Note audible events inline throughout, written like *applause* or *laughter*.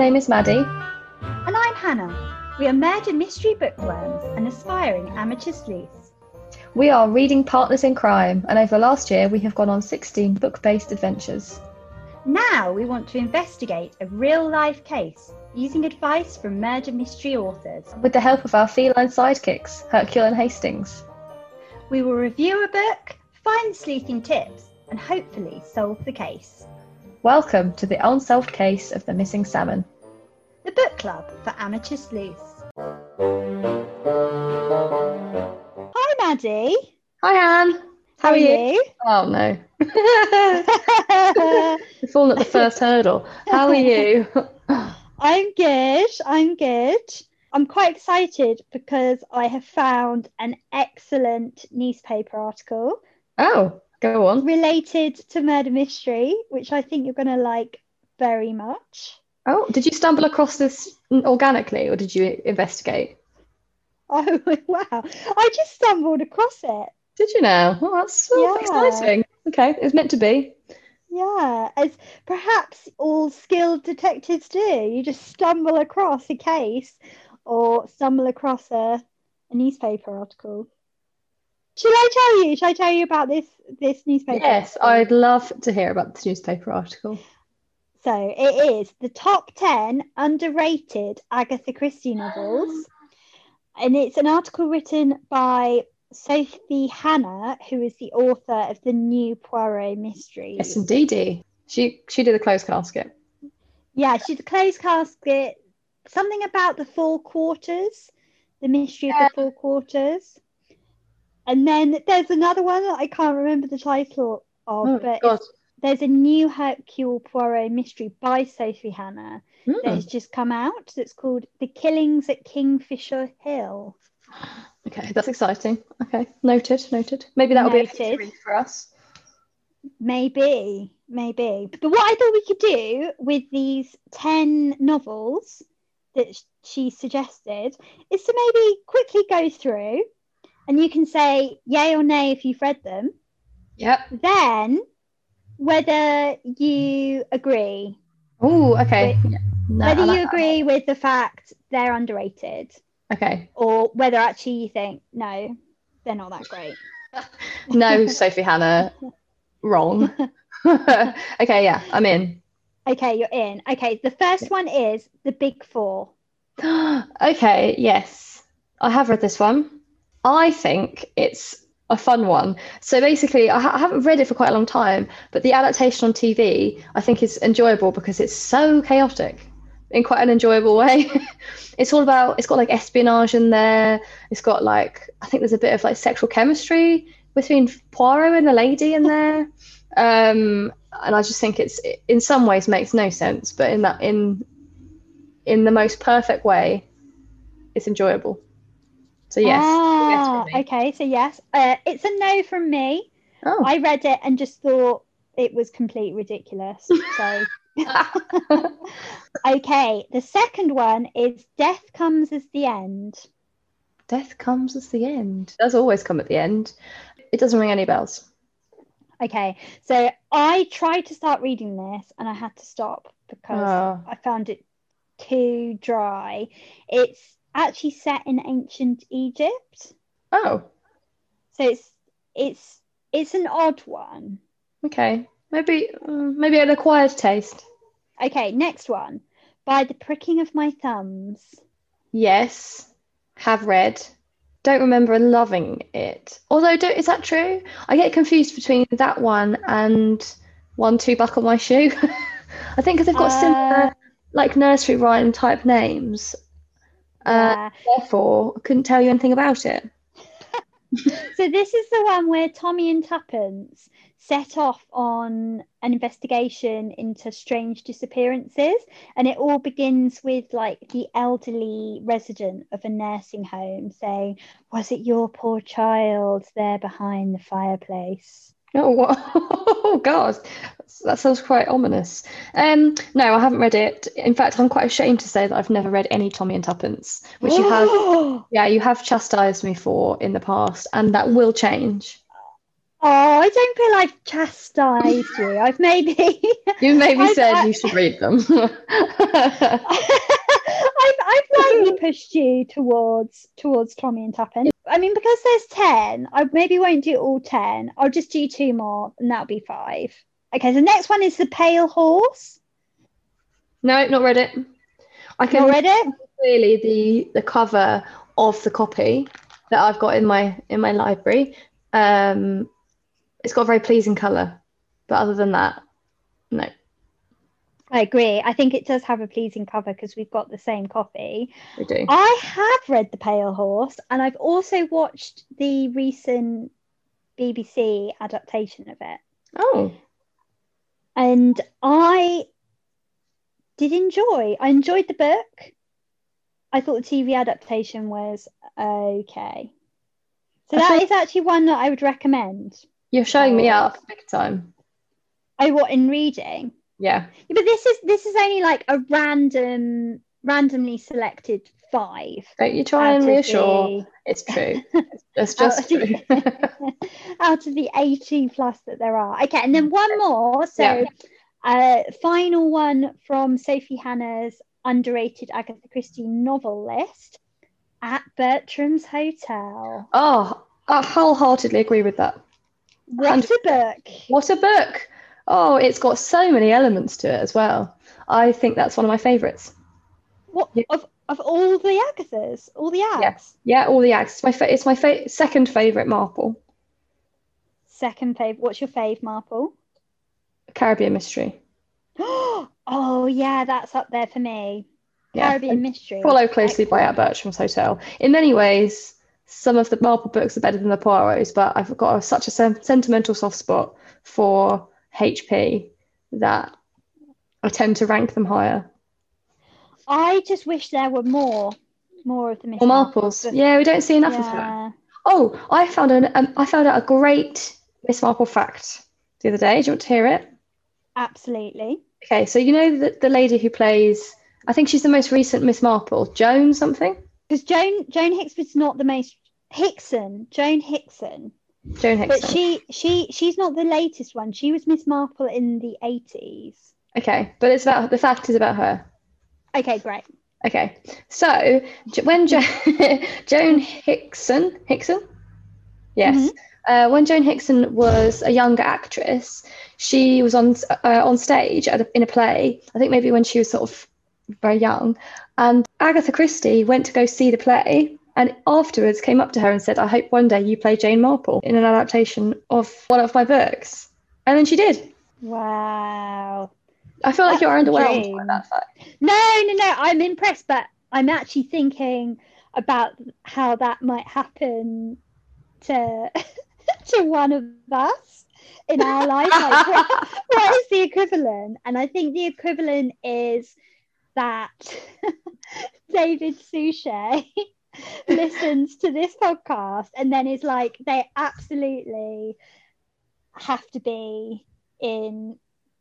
name is Maddy. And I'm Hannah. We are murder mystery bookworms and aspiring amateur sleuths. We are reading partners in crime, and over the last year we have gone on 16 book based adventures. Now we want to investigate a real life case using advice from murder mystery authors. With the help of our feline sidekicks, Hercule and Hastings. We will review a book, find sleuthing tips, and hopefully solve the case. Welcome to the unsolved case of the missing salmon. The book club for amateur sleuths. Hi, Maddy. Hi, Anne. How, are you? Oh no. *laughs* We've fallen at the first hurdle. How are you? *laughs* I'm good. I'm good. I'm quite excited because I have found an excellent newspaper article Oh, go on. related to murder mystery, which I think you're going to like very much. Oh, did you stumble across this organically or did you investigate? Oh, *laughs* wow. I just stumbled across it. Did you know? Oh, that's so Yeah. exciting. Okay, it's meant to be. Yeah, as perhaps all skilled detectives do. You just stumble across a case or stumble across a, a newspaper article. Should I tell you? Should I tell you about this this newspaper? Yes? I'd love to hear about this newspaper article. So it is the top 10 underrated Agatha Christie novels. And it's an article written by Sophie Hannah, who is the author of the new Poirot mysteries. Yes, indeed. She she did the closed casket. Yeah, she did a closed casket. Something about the four quarters, the mystery Yeah. of the four quarters. And then there's another one that I can't remember the title of, Oh, but God. there's a new Hercule Poirot mystery by Sophie Hannah that Hmm. has just come out that's called The Killings at Kingfisher Hill. Okay, that's exciting. Okay, noted, noted. Maybe that'll be a read for us. Maybe, maybe. But what I thought we could do with these 10 novels that she suggested is to maybe quickly go through and you can say yay or nay if you've read them. Yep. Then whether you agree, Oh, okay. Yeah. No, whether like you that. agree with the fact they're underrated Okay. or whether actually you think no, they're not that great. *laughs* No, Sophie Hannah, wrong. *laughs* *laughs* okay, yeah, I'm in. Okay, you're in. Okay, the first one is The Big Four. *gasps* okay, yes, I have read this one. I think it's a fun one. So basically, I, ha- I haven't read it for quite a long time, but the adaptation on TV I think is enjoyable because it's so chaotic in quite an enjoyable way. *laughs* it's all about, it's got like espionage in there. It's got like, I think there's a bit of like sexual chemistry between Poirot and the lady in there. Um, and I just think it's in some ways makes no sense, but in that in in the most perfect way, it's enjoyable. So yes, Ah, yes okay, so yes, uh, it's a no from me. Oh. I read it and just thought it was complete ridiculous. *laughs* So, *laughs* okay, the second one is Death Comes as the End. Death comes as the end. Does always come at the end. It doesn't ring any bells. Okay, so I tried to start reading this and I had to stop because Oh. I found it too dry. It's actually set in ancient Egypt, Oh, so it's it's it's an odd one. okay. Maybe mm, maybe an acquired taste. Okay, next one. By the pricking of my thumbs. Yes, have read. Don't remember loving it. Although, don't, is that true? I get confused between that one and one two buckle my shoe. *laughs* I think because they've got Uh, similar, like nursery rhyme type names. Uh, Yeah. therefore, I couldn't tell you anything about it. *laughs* So this is the one where Tommy and Tuppence set off on an investigation into strange disappearances, and it all begins with like the elderly resident of a nursing home saying, "Was it your poor child there behind the fireplace?" Oh, what? *laughs* oh God, that sounds quite ominous. Um, no, I haven't read it. In fact, I'm quite ashamed to say that I've never read any Tommy and Tuppence, which you have. *gasps* Yeah, you have chastised me for in the past, and that will change. Oh, I don't feel I've chastised you. I've maybe *laughs* You maybe *laughs* I've- said I- you should read them. I've, I've lightly pushed you towards towards Tommy and Tuppence. I mean, because there's ten, I maybe won't do all ten. I'll just do two more, and that'll be five. Okay, the next one is the Pale Horse. no, not read it. I can read it? clearly the the cover of the copy that I've got in my in my library. Um, it's got a very pleasing colour, but other than that, no. I agree. I think it does have a pleasing cover because we've got the same copy. We do. I have read The Pale Horse, and I've also watched the recent BBC adaptation of it. Oh, and I did enjoy. I enjoyed the book. I thought the TV adaptation was okay. So I that thought- is actually one that I would recommend. you're showing me Oh. up big time. Oh, what in reading? Yeah. Yeah, but this is this is only like a random, randomly selected five. Don't you try and reassure. the- It's true. *laughs* It's just out true. of the- *laughs* out of the 80 plus that there are. Okay, and then one more. So, Yeah. uh, final one from Sophie Hannah's underrated Agatha Christie novel list at Bertram's Hotel. oh, I wholeheartedly agree with that. What a book! What a book! Oh, it's got so many elements to it as well. I think that's one of my favourites. What Yeah. of of all the Agathas, all the acts. Yeah, all the acts. It's my fa- it's my fa- second favourite Marple, Second fave. What's your fave, Marple? Caribbean Mystery. *gasps* oh yeah, that's up there for me. Yeah. Caribbean Mystery. Followed closely by At Bertram's Hotel. In many ways, some of the Marple books are better than the Poirot's, but I've got a, such a sen- sentimental soft spot for HP that I tend to rank them higher. I just wish there were more, more of the Miss Or Marples. Yeah, we don't see enough of them. Yeah. Oh, I found an um, I found out a great Miss Marple fact the other day. Do you want to hear it? Absolutely. Okay, so you know the, the lady who plays, I think she's the most recent Miss Marple, Joan something? Because Joan Joan Hickson's not the most Hickson, Joan Hickson. Joan Hickson. But she she she's not the latest one. She was Miss Marple in the 80s. Okay, but it's about the fact is about her. Okay, great. Okay, so when jo- *laughs* Joan Hickson, Hickson, yes, Mhm. uh, when Joan Hickson was a younger actress, she was on uh, on stage at a, in a play. I think maybe when she was sort of very young, and Agatha Christie went to go see the play. And afterwards came up to her and said, I hope one day you play Jane Marple in an adaptation of one of my books. And then she did. Wow. I feel like That's you're a underwhelmed by that fact. No, no, no. I'm impressed, but I'm actually thinking about how that might happen to *laughs* to one of us in our life. Like, *laughs* what is the equivalent? And I think the equivalent is that *laughs* David Suchet *laughs* listens to this podcast and then is like, they absolutely have to be in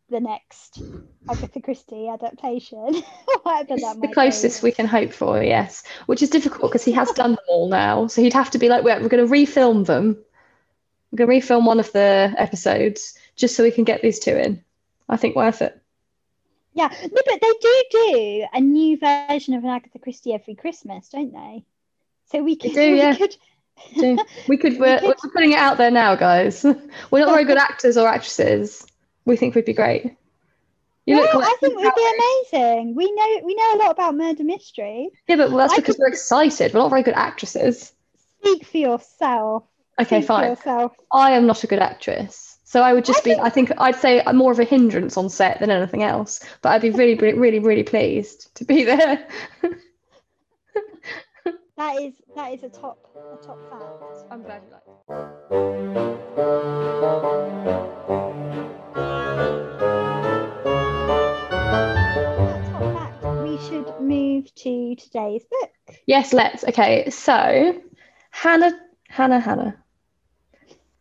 the next Agatha Christie adaptation, *laughs* whatever It's that the closest be. we can hope for, yes. Which is difficult because he has done them all now. So he'd have to be like, we're, we're going to refilm them. We're going to refilm one of the episodes just so we can get these two in. I think worth it. Yeah, no, but they do do a new version of an Agatha Christie every Christmas, don't they? So we could, do, *laughs* we yeah. could We could, *laughs* we're, we're putting it out there now, guys. *laughs* We're not very good actors or actresses. We think we'd be great. You no, look I think we'd be amazing. We know we know a lot about murder mystery. Yeah, but well, that's I because could- we're excited. We're not very good actresses. Speak for yourself. Okay, Speak fine. yourself. I am not a good actress. So I would just I be, think- I think I'd say I'm more of a hindrance on set than anything else. But I'd be really, really, really, really pleased to be there. That is that is a top a top fact. I'm glad you like top fact. We should move to today's book. Yes, let's. Okay, so Hannah, Hannah, Hannah,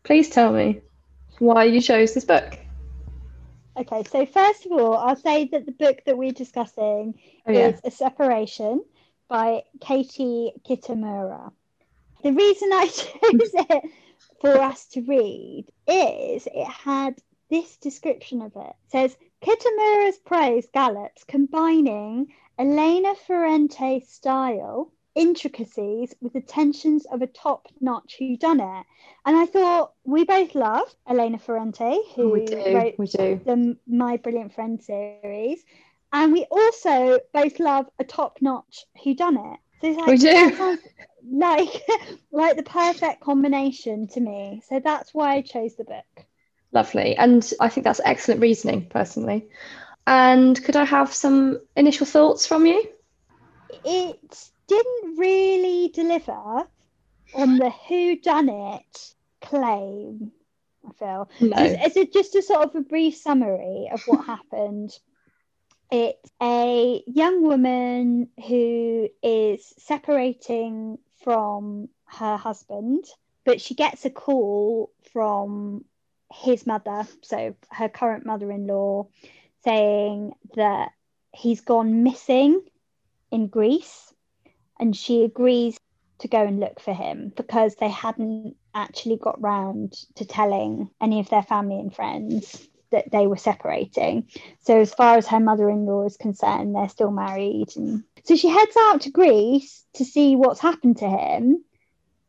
please tell me why you chose this book. Okay, so first of all, I'll say that the book that we're discussing Oh, yeah. is A Separation by Katie Kitamura. The reason I *laughs* chose it for us to read is it had this description of it. it says Kitamura's prose gallops combining Elena Ferrante style intricacies with the tensions of a top-notch whodunit. And I thought we both love Elena Ferrante, who we do, wrote we do. the My Brilliant Friend series, and we also both love a top-notch whodunit. So it's like, We do. like *laughs* like the perfect combination to me. So that's why I chose the book. Lovely. And I think that's excellent reasoning, personally. And could I have some initial thoughts from you? It didn't really deliver on the who done it claim. I feel. No. It's, it's a, just a sort of a brief summary of what happened. It's a young woman who is separating from her husband, but she gets a call from his mother, so her current mother in law, saying that he's gone missing in Greece and she agrees to go and look for him because they hadn't actually got round to telling any of their family and friends that they were separating. So as far as her mother-in-law is concerned, they're still married. And so she heads out to Greece to see what's happened to him.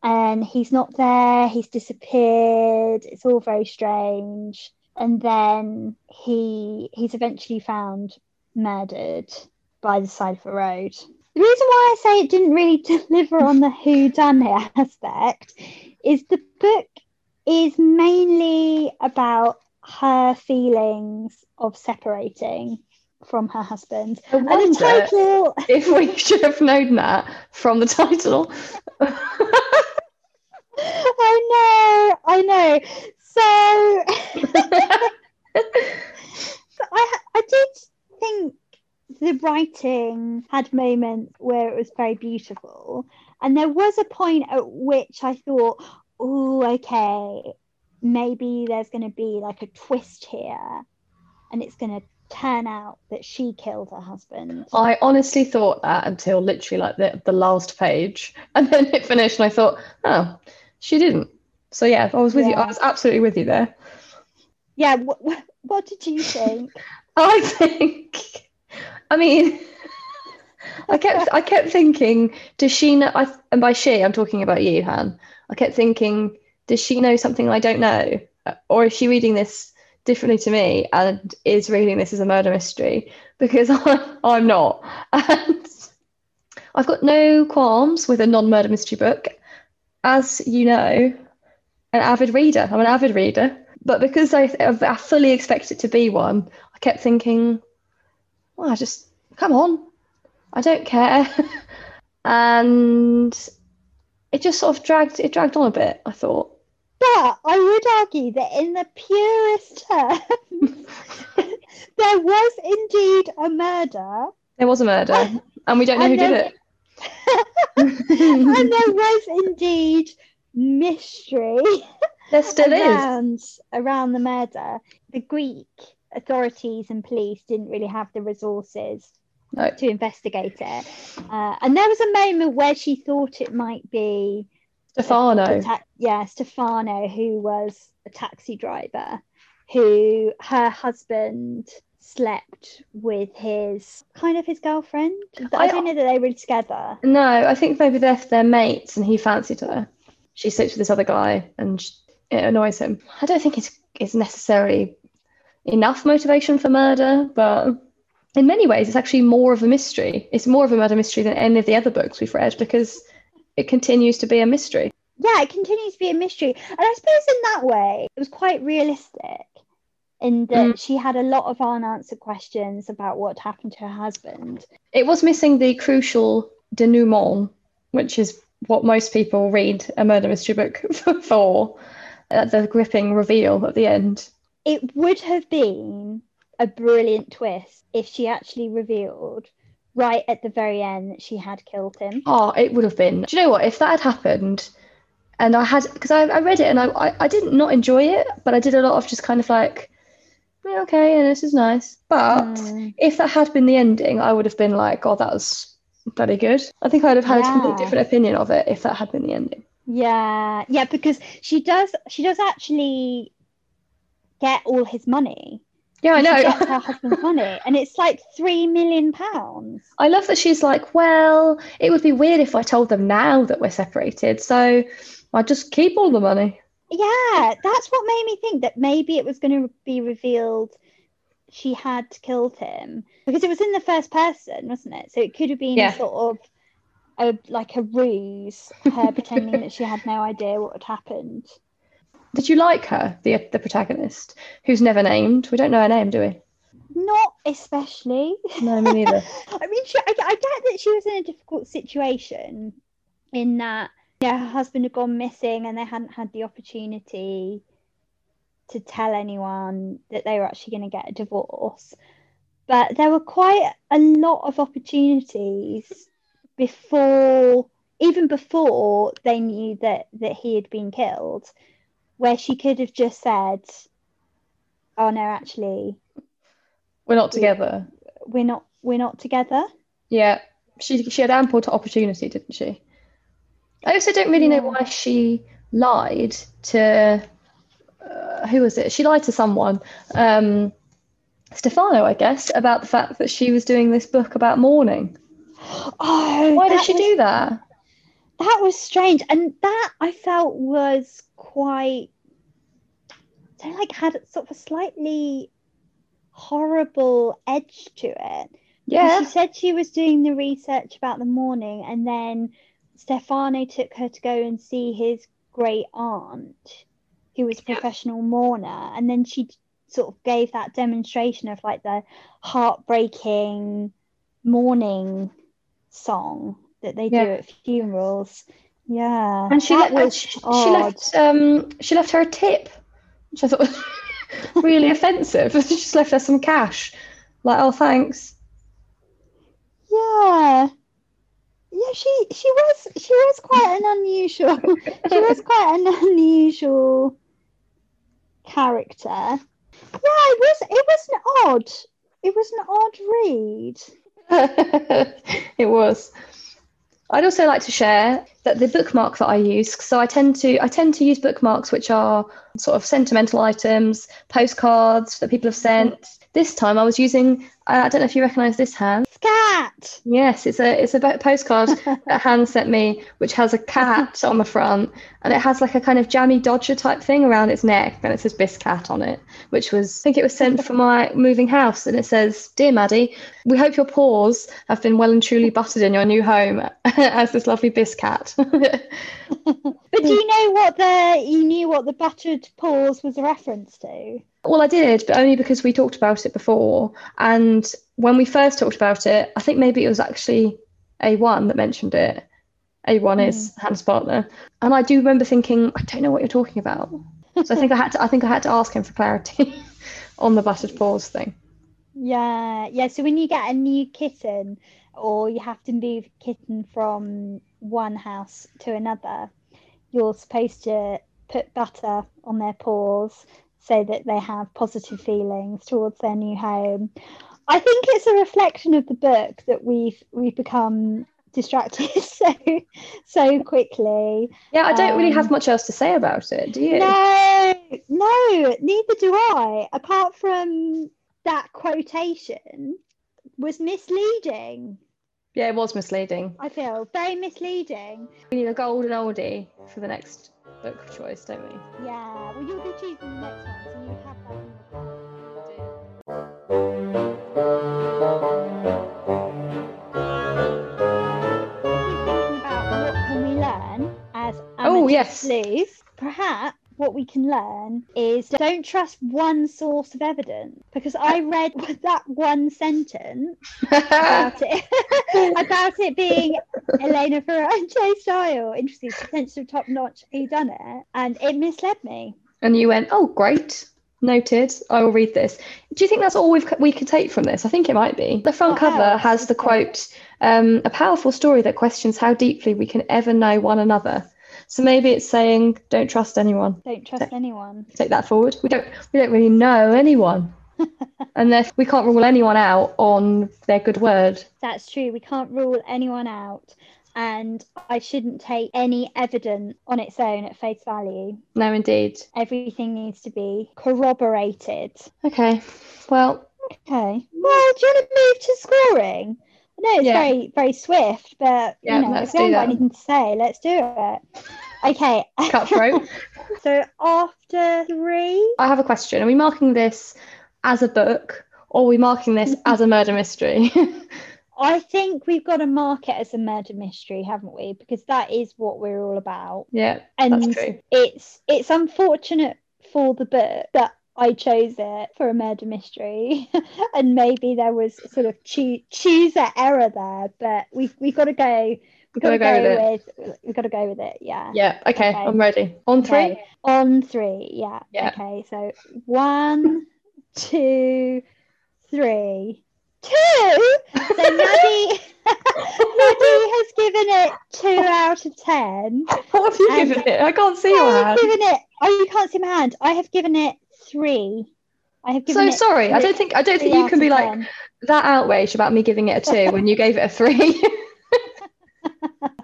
And he's not there, he's disappeared. It's all very strange. And then he he's eventually found murdered by the side of a road. The reason why I say it didn't really *laughs* deliver on the who done it aspect is the book is mainly about her feelings of separating from her husband. I And the title if we *laughs* should have known that from the title. *laughs* I know, I know. So But *laughs* I I did think the writing had moments where it was very beautiful, and there was a point at which I thought, "Oh, okay, maybe there's going to be like a twist here, and it's going to turn out that she killed her husband." I honestly thought that until literally like the, the last page. *laughs* And then it finished and I thought, oh, she didn't. So yeah, I was with you. I was absolutely with you there. Yeah, what, what, what did you think? *laughs* I think I mean I kept I kept thinking, does she know I, and by she I'm talking about you, Han. I kept thinking, does she know something I don't know? Or is she reading this differently to me and is reading this as a murder mystery? Because *laughs* I'm not. And I've got no qualms with a non-murder mystery book. As you know, an avid reader. I'm an avid reader. But because I, I fully expect it to be one, I kept thinking, well, I just come on, I don't care, *laughs* and it just sort of dragged it dragged on a bit. I thought, But I would argue that in the purest terms, *laughs* there was indeed a murder, there was a murder, and we don't know who did it. and there was indeed mystery There still is. around, around the murder. The Greek authorities and police didn't really have the resources No. to investigate it. Uh, and there was a moment where she thought it might be Stefano. a ta- yeah, Stefano, who was a taxi driver, who her husband slept with his kind of his girlfriend. I, I- don't know that they were together. No, I think maybe they're they're mates, and he fancied her. She sleeps with this other guy, and sh it annoys him. I don't think it's it's necessarily enough motivation for murder, but in many ways, it's actually more of a mystery. It's more of a murder mystery than any of the other books we've read because it continues to be a mystery. Yeah, it continues to be a mystery. And I suppose in that way, it was quite realistic in that Mm. she had a lot of unanswered questions about what happened to her husband. It was missing the crucial denouement, which is what most people read a murder mystery book *laughs* for. Uh, the gripping reveal at the end. It would have been a brilliant twist if she actually revealed right at the very end that she had killed him. Oh, it would have been. Do you know what? If that had happened, and I had, because I, I read it and I, I, I didn't not enjoy it, but I did a lot of just kind of like, "Yeah, okay, and this is nice. But Mm. if that had been the ending, I would have been like, oh, that was bloody good. I think I'd have had a completely different opinion of it if that had been the ending. Yeah, yeah, because she does she does actually get all his money. Yeah, I know. gets her husband's money, and it's like three million pounds. I love that she's like, well, it would be weird if I told them now that we're separated, so I just keep all the money. Yeah, that's what made me think that maybe it was going to be revealed she had killed him because it was in the first person, wasn't it? So it could have been Yeah. sort of a like a ruse, her pretending that she had no idea what had happened. Did you like her, the the protagonist, who's never named? We don't know her name, do we? Not especially. No, me neither. *laughs* I mean, she, I, I get that she was in a difficult situation in that yeah, her husband had gone missing and they hadn't had the opportunity to tell anyone that they were actually going to get a divorce. But there were quite a lot of opportunities before, even before they knew that that he had been killed, where she could have just said, "Oh no, actually, We're not together. we're not we're not together." Yeah, she she had ample to opportunity, didn't she? I also don't really know why she lied to uh, who was it? She lied to someone, um, Stefano, I guess, about the fact that she was doing this book about mourning. *gasps* Oh, Why did she was- do that? That was strange, and that I felt was quite. So like had sort of a slightly horrible edge to it. Yeah, She said she was doing the research about the morning, and then Stefano took her to go and see his great aunt, who was a Yeah. professional mourner, and then she sort of gave that demonstration of like the heartbreaking mourning song that they Yeah. do at funerals. Yeah, and she was she, she left um she left her a tip, which I thought was *laughs* really offensive. *laughs* She just left her some cash, like oh thanks. Yeah. Yeah, she she was she was quite an unusual she was *laughs* quite an unusual character. Yeah, it was it was an odd it was an odd read. it was. I'd also like to share that the bookmark that I use, so I tend to I tend to use bookmarks which are sort of sentimental items, postcards that people have sent. Mm. This time I was using I don't know if you recognise this hand. Scat. Yes, it's a it's a postcard *laughs* that Han sent me, which has a cat on the front, and it has like a kind of jammy dodger type thing around its neck, and it says Biscat on it, which was I think it was sent for my moving house, and it says, "Dear Maddy, we hope your paws have been well and truly buttered in your new home *laughs* as this lovely Biscat." *laughs* But do you know what the you knew what the buttered paws was a reference to? Well, I did, but only because we talked about it before. And when we first talked about it, I think maybe it was actually A1 that mentioned it. A1 is mm. Hans partner. And I do remember thinking, I don't know what you're talking about. *laughs* So I think I had to I think I had to ask him for clarity *laughs* on the buttered paws thing. Yeah, yeah. So when you get a new kitten, or you have to move a kitten from one house to another, you're supposed to put butter on their paws so that they have positive feelings towards their new home. I think it's a reflection of the book that we've we've become distracted *laughs* so so quickly. Yeah, I don't really have Um, much else to say about it, do you? No, no, neither do I. Apart from that quotation was misleading. Yeah, it was misleading. I feel very misleading. We need a golden oldie for the next book of choice, don't we? Yeah. Well, you'll be choosing the next one, so you have that. in the thinking about what can we learn as Oh, yes. sleuths, perhaps what we can learn is don't trust one source of evidence because I *laughs* read *laughs* that one sentence about *laughs* it about it being Elena Ferrante style, interesting, potential top notch who done it, and it misled me. and you went, "Oh, great, noted. I will read this." Do you think that's all we've we could take from this? I think it might be. The front What cover else has the quote, um, "A powerful story that questions how deeply we can ever know one another." So maybe it's saying, "Don't trust anyone." Don't trust anyone. Take that forward. We don't we don't really know anyone, *laughs* and therefore we can't rule anyone out on their good word. That's true. We can't rule anyone out. and I shouldn't take any evidence on its own at face value. No, indeed. Everything needs to be corroborated. Okay. Well, Okay. Well, do you want to move to scoring? Know it's Yeah. very, very swift, but Yeah, you know, if you haven't do got that. anything to say, let's do it. Okay. cutthroat. *laughs* so after three, I have a question. Are we marking this as a book or are we marking this *laughs* as a murder mystery? *laughs* I think we've got to mark it as a murder mystery, haven't we? Because that is what we're all about. yeah, And that's true. it's it's unfortunate for the book that I chose it for a murder mystery, *laughs* and maybe there was sort of choo- chooser error there, but we we got to go. We've got to go with with We've got to go with it. Yeah. Yeah, okay, Okay. I'm ready. On three? Okay. On three. Yeah. Yeah. Okay. So one, two, three. Two. So Maddy, *laughs* Maddy has given it two out of ten. *laughs* What have you given it? I can't see I your have hand. given it. Oh, you can't see my hand. I have given it three. I have given So sorry, I don't think I don't think you can be like 10. that outraged about me giving it a two when you gave it a three. *laughs*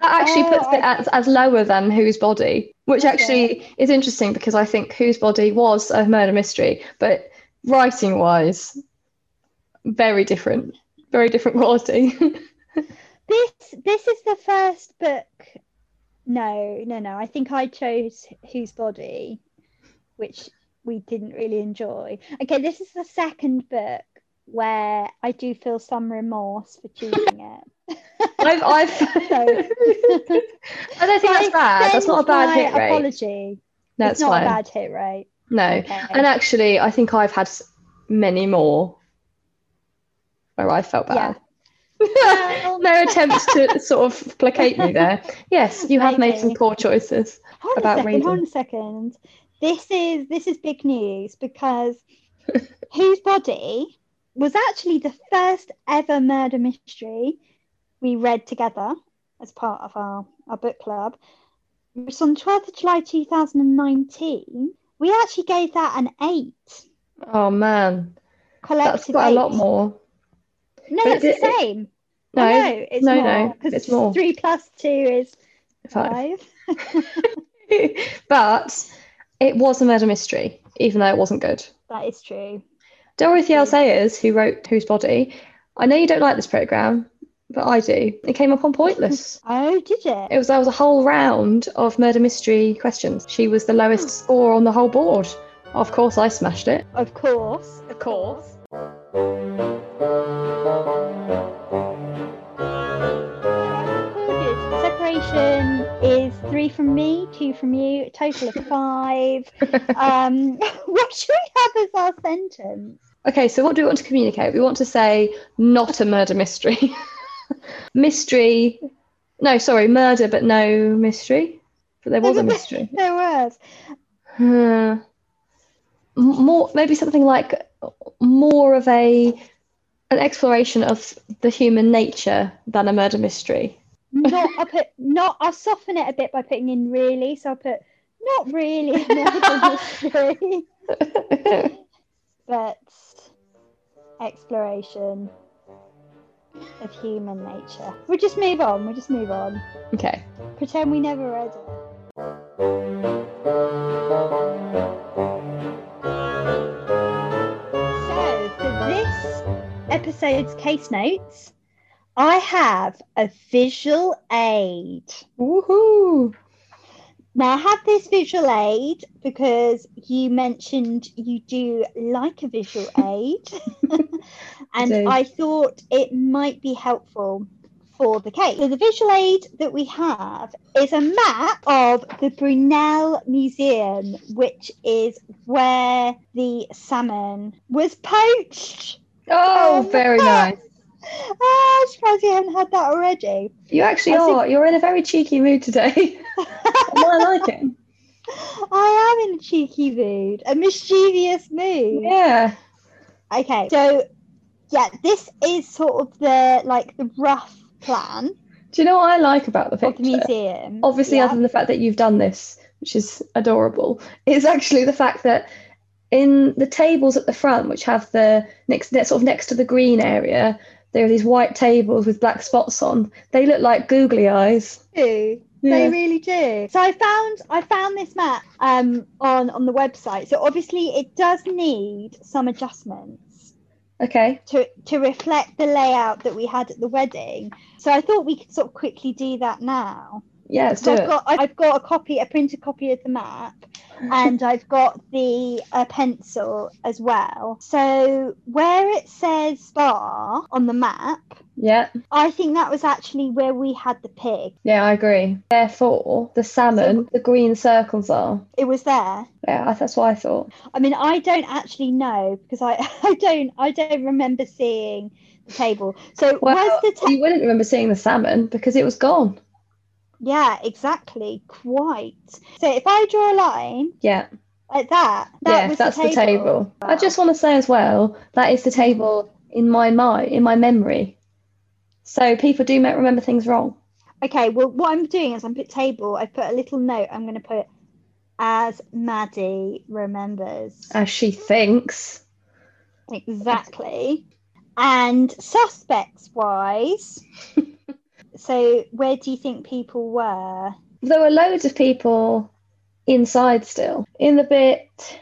that actually Oh, puts it I- as, as lower than Whose Body, which Okay. actually is interesting because I think Whose Body was a murder mystery, but writing wise, very different, very different *laughs* quality. This this is the first book. No, no, no. I think I chose Whose Body, which we didn't really enjoy. Okay, this is the second book where I do feel some remorse for choosing it. *laughs* I've, I've *laughs* So- *laughs* I don't think that's bad. That's not a bad hit rate. Apology. No, it's it's not fine. a bad hit rate. No, Okay. and actually, I think I've had many more where I felt bad. Well- no attempts to sort of placate me there. Yes, you have made some poor choices. Hold about second, hold on a second. This is this is big news because *laughs* Whose Body was actually the first ever murder mystery we read together as part of our, our book club. It was on 12th of July 2019. We actually gave that an eight. Oh man, that's Collective quite a lot more. No, But that's it- the same. No, Oh, no, it's no, more, no, it's more. Three plus two is five. five. *laughs* but it was a murder mystery, even though it wasn't good. that is true. Dorothy L. Sayers, who wrote Whose Body, I know you don't like this program, but I do. It came up on Pointless. *laughs* Oh, did it? It was there was a whole round of murder mystery questions. She was the lowest *gasps* score on the whole board. Of course, I smashed it. Of course. Of course. Three from me, two from you, total of *laughs* five. um, *laughs* what should we have as our sentence? Okay, so what do we want to communicate? We want to say not a murder mystery. *laughs* mystery. No, sorry, murder, but no mystery. But there was a mystery. There was. M- more, maybe something like more of a an exploration of the human nature than a murder mystery. Not. I'll put. Not. I'll soften it a bit by putting in really. So I'll put not really *laughs* but exploration of human nature. We'll just move on. We'll just move on. okay. Pretend we never read it. So, for this episode's case notes, I have a visual aid. Woohoo! Now, I have this visual aid because you mentioned you do like a visual *laughs* aid, *laughs* and do. I thought it might be helpful for the case. So, the visual aid that we have is a map of the Brunel Museum, which is where the salmon was poached. Oh, very nice. Ah, I'm surprised you haven't had that already. You actually I think- are. You're in a very cheeky mood today. *laughs* I like it. *laughs* I am in a cheeky mood, a mischievous mood. Yeah. Okay, so yeah, this is sort of the like the rough plan Do you know what I like about the of the museum. Obviously, yeah. other than the fact that you've done this, which is adorable, is actually the fact that in the tables at the front, which have the next, sort of next to the green area, there are these white tables with black spots on. They look like googly eyes. do. Yeah. They really do. So I found I found this map um, on on the website. So obviously it does need some adjustments Okay. to to reflect the layout that we had at the wedding. So I thought we could sort of quickly do that now. Yeah, So I've got I've got a copy, a printed copy of the map, and I've got the uh, pencil as well. So where it says bar on the map, Yeah. I think that was actually where we had the pig. Yeah, I agree. Therefore, the salmon, the green circles are. It was there. Yeah, that's what I thought. I mean, I don't actually know because I, *laughs* I don't I don't remember seeing the table. So Well, was the ta- you wouldn't remember seeing the salmon because it was gone. Yeah exactly quite. So if I draw a line Yeah. like that, that yeah, was that's the table. I just want to say as well that is the table in my mind, in my memory. So people do remember things wrong. Okay, well, what I'm doing is I'm put table. I put a little note. I'm going to put as Maddy remembers as she thinks. exactly. And suspects wise, *laughs* so where do you think people were? There were loads of people inside still. In the bit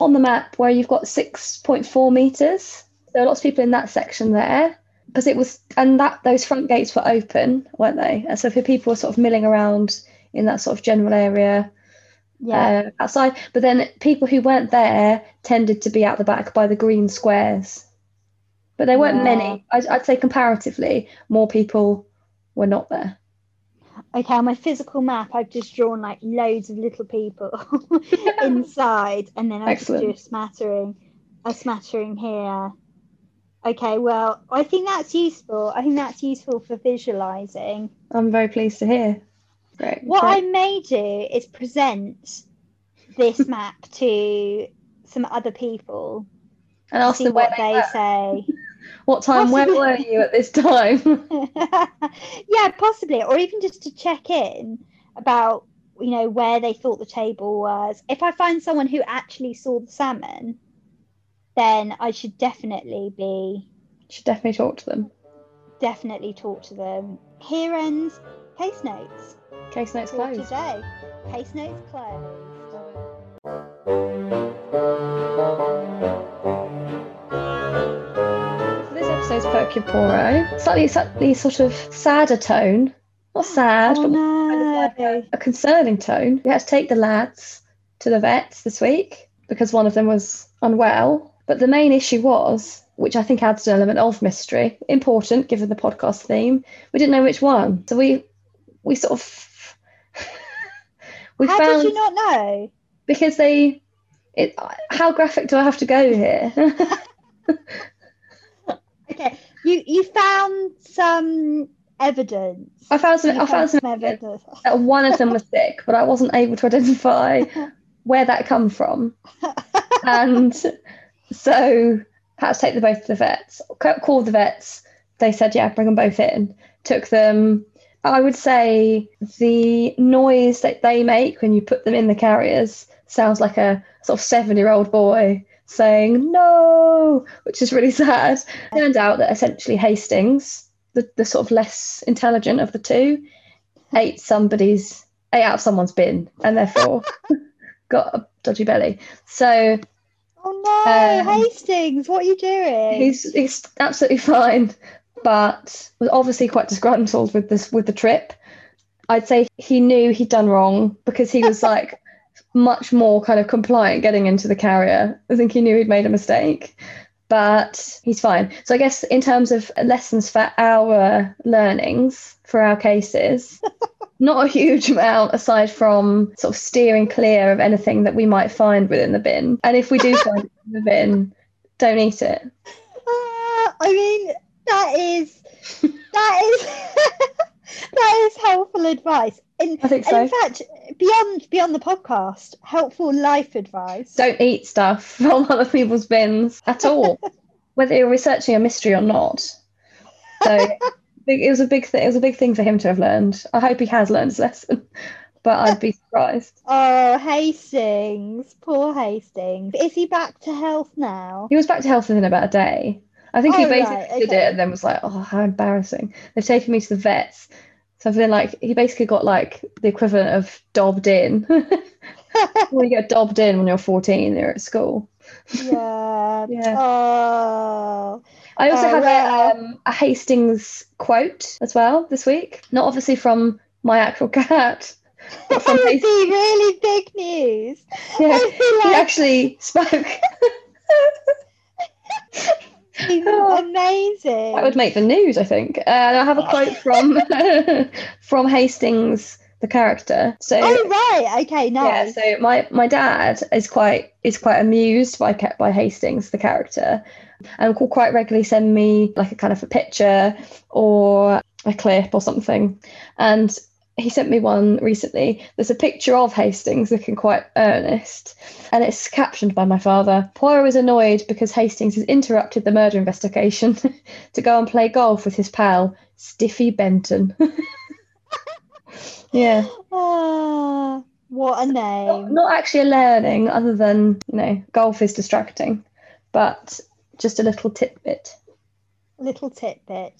on the map where you've got 6.4 meters, there are lots of people in that section there because it was, and that those front gates were open, weren't they? And so people were sort of milling around in that sort of general area Yeah, uh, outside. But then people who weren't there tended to be out the back by the green squares. But there weren't Yeah. many. I'd, I'd say comparatively, more people were not there. okay. On my physical map, I've just drawn like loads of little people *laughs* *laughs* inside, and then I just do a smattering, a smattering here. Okay, well, I think that's useful. I think that's useful for visualizing. I'm very pleased to hear. Great. What I may do is present this map to some other people, and ask see them what they they say. *laughs* What time? Where were you at this time? *laughs* yeah, possibly, or even just to check in about you know where they thought the table was. If I find someone who actually saw the salmon, then I should definitely be Should definitely talk to them. definitely talk to them. Here ends case notes Case notes for closed. today. Case notes closed. This episode's Purrcule Pawrot. Slightly, slightly sort of sadder tone. Not oh, sad, Oh but kind of like no! a concerning tone. We had to take the lads to the vets this week because one of them was unwell. But the main issue was, which I think adds an element of mystery, important given the podcast theme, we didn't know which one. So we we sort of *laughs* we How found did you not know? because they it how graphic do I have to go here? *laughs* Okay, you you found some evidence. I found some You I found some evidence. *laughs* that one of them was sick, but I wasn't able to identify *laughs* where that come from. *laughs* and so had to take them both to the vets. Ca- Called the vets. They said, yeah, bring them both in. Took them. I would say the noise that they make when you put them in the carriers sounds like a sort of seven-year-old boy saying no, which is really *laughs* sad. Turned out that essentially Hastings, the, the sort of less intelligent of the two, ate somebody's ate out of someone's bin and therefore *laughs* *laughs* got a dodgy belly. So Oh no, Um, Hastings, what are you doing? he's he's absolutely fine, but was obviously quite disgruntled with this with the trip. I'd say he knew he'd done wrong because he was like much more kind of compliant getting into the carrier. I think he knew he'd made a mistake, but he's fine. So I guess in terms of lessons for our learnings for our cases, *laughs* not a huge amount aside from sort of steering clear of anything that we might find within the bin. And if we do *laughs* find it in the bin, don't eat it. Ah, I mean, that is that is *laughs* that is helpful advice. In, I think and in fact, beyond beyond the podcast, helpful life advice. Don't eat stuff *laughs* from other people's bins at all, *laughs* whether you're researching a mystery or not. So *laughs* it was a big thing. It was a big thing for him to have learned. I hope he has learned his lesson, but I'd be surprised. Oh, Hastings, poor Hastings. Is he back to health now? He was back to health within about a day. I think he Oh, basically right, did okay. it and then was like, oh, how embarrassing. They've taken me to the vets. So I've been like, he basically got like the equivalent of dobbed in. *laughs* well, you get dobbed in when you're 14, you're at school. yeah. *laughs* Yeah. Oh. I also Oh, have wow. a, um, a Hastings quote as well this week. Not obviously from my actual *laughs* cat, That would be really big news. Yeah, I'd he actually spoke. Amazing. That would make the news, I think. Uh, and I have a quote from *laughs* from Hastings, the character. So Oh right, okay, now, yeah, so my my dad is quite is quite amused by by Hastings, the character, and will quite regularly send me like a kind of a picture or a clip or something. And he sent me one recently. There's a picture of Hastings looking quite earnest, and it's captioned by my father. Poirot is annoyed because Hastings has interrupted the murder investigation *laughs* to go and play golf with his pal Stiffy Benton. *laughs* yeah. Ah, what a not, name. not actually a learning other than you know golf is distracting but just a little tidbit Little tidbit.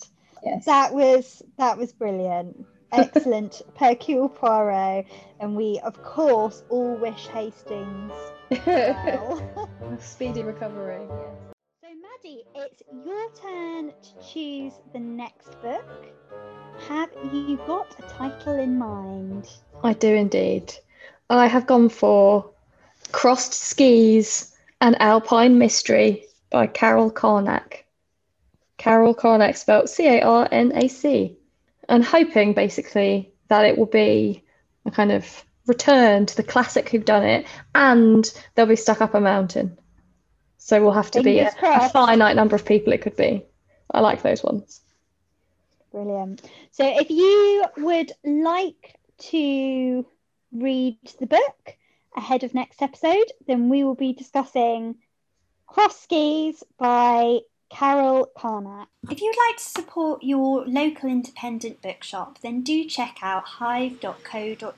yes That was that was brilliant. Excellent Purrcule Pawrot. And we of course all wish Hastings well. *laughs* speedy recovery So, Maddy, it's your turn to choose the next book. Have you got a title in mind? i do indeed i have gone for crossed skis an alpine mystery by carol carnac carol carnac spelled c-a-r-n-a-c and hoping basically that it will be a kind of return to the classic whodunnit and they'll be stuck up a mountain. So we'll have to be a, a finite number of people it could be. I like those ones. Brilliant. So, if you would like to read the book ahead of next episode, then we will be discussing Cross Skis by Carol Carnac. If you'd like to support your local independent bookshop, then do check out hive.co.uk.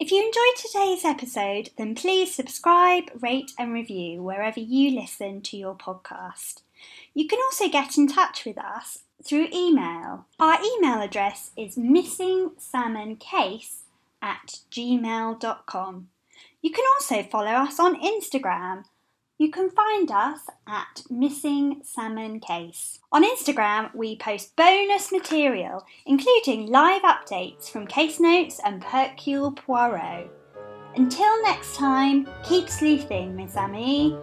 If you enjoyed today's episode, then please subscribe, rate, and review wherever you listen to your podcast. You can also get in touch with us through email. Our email address is missingsalmoncase at gmail.com. You can also follow us on Instagram. You can find us at Missing Salmon Case. On Instagram, we post bonus material, including live updates from case notes and Purrcule Pawrot. Until next time, keep sleuthing, Miss Amy.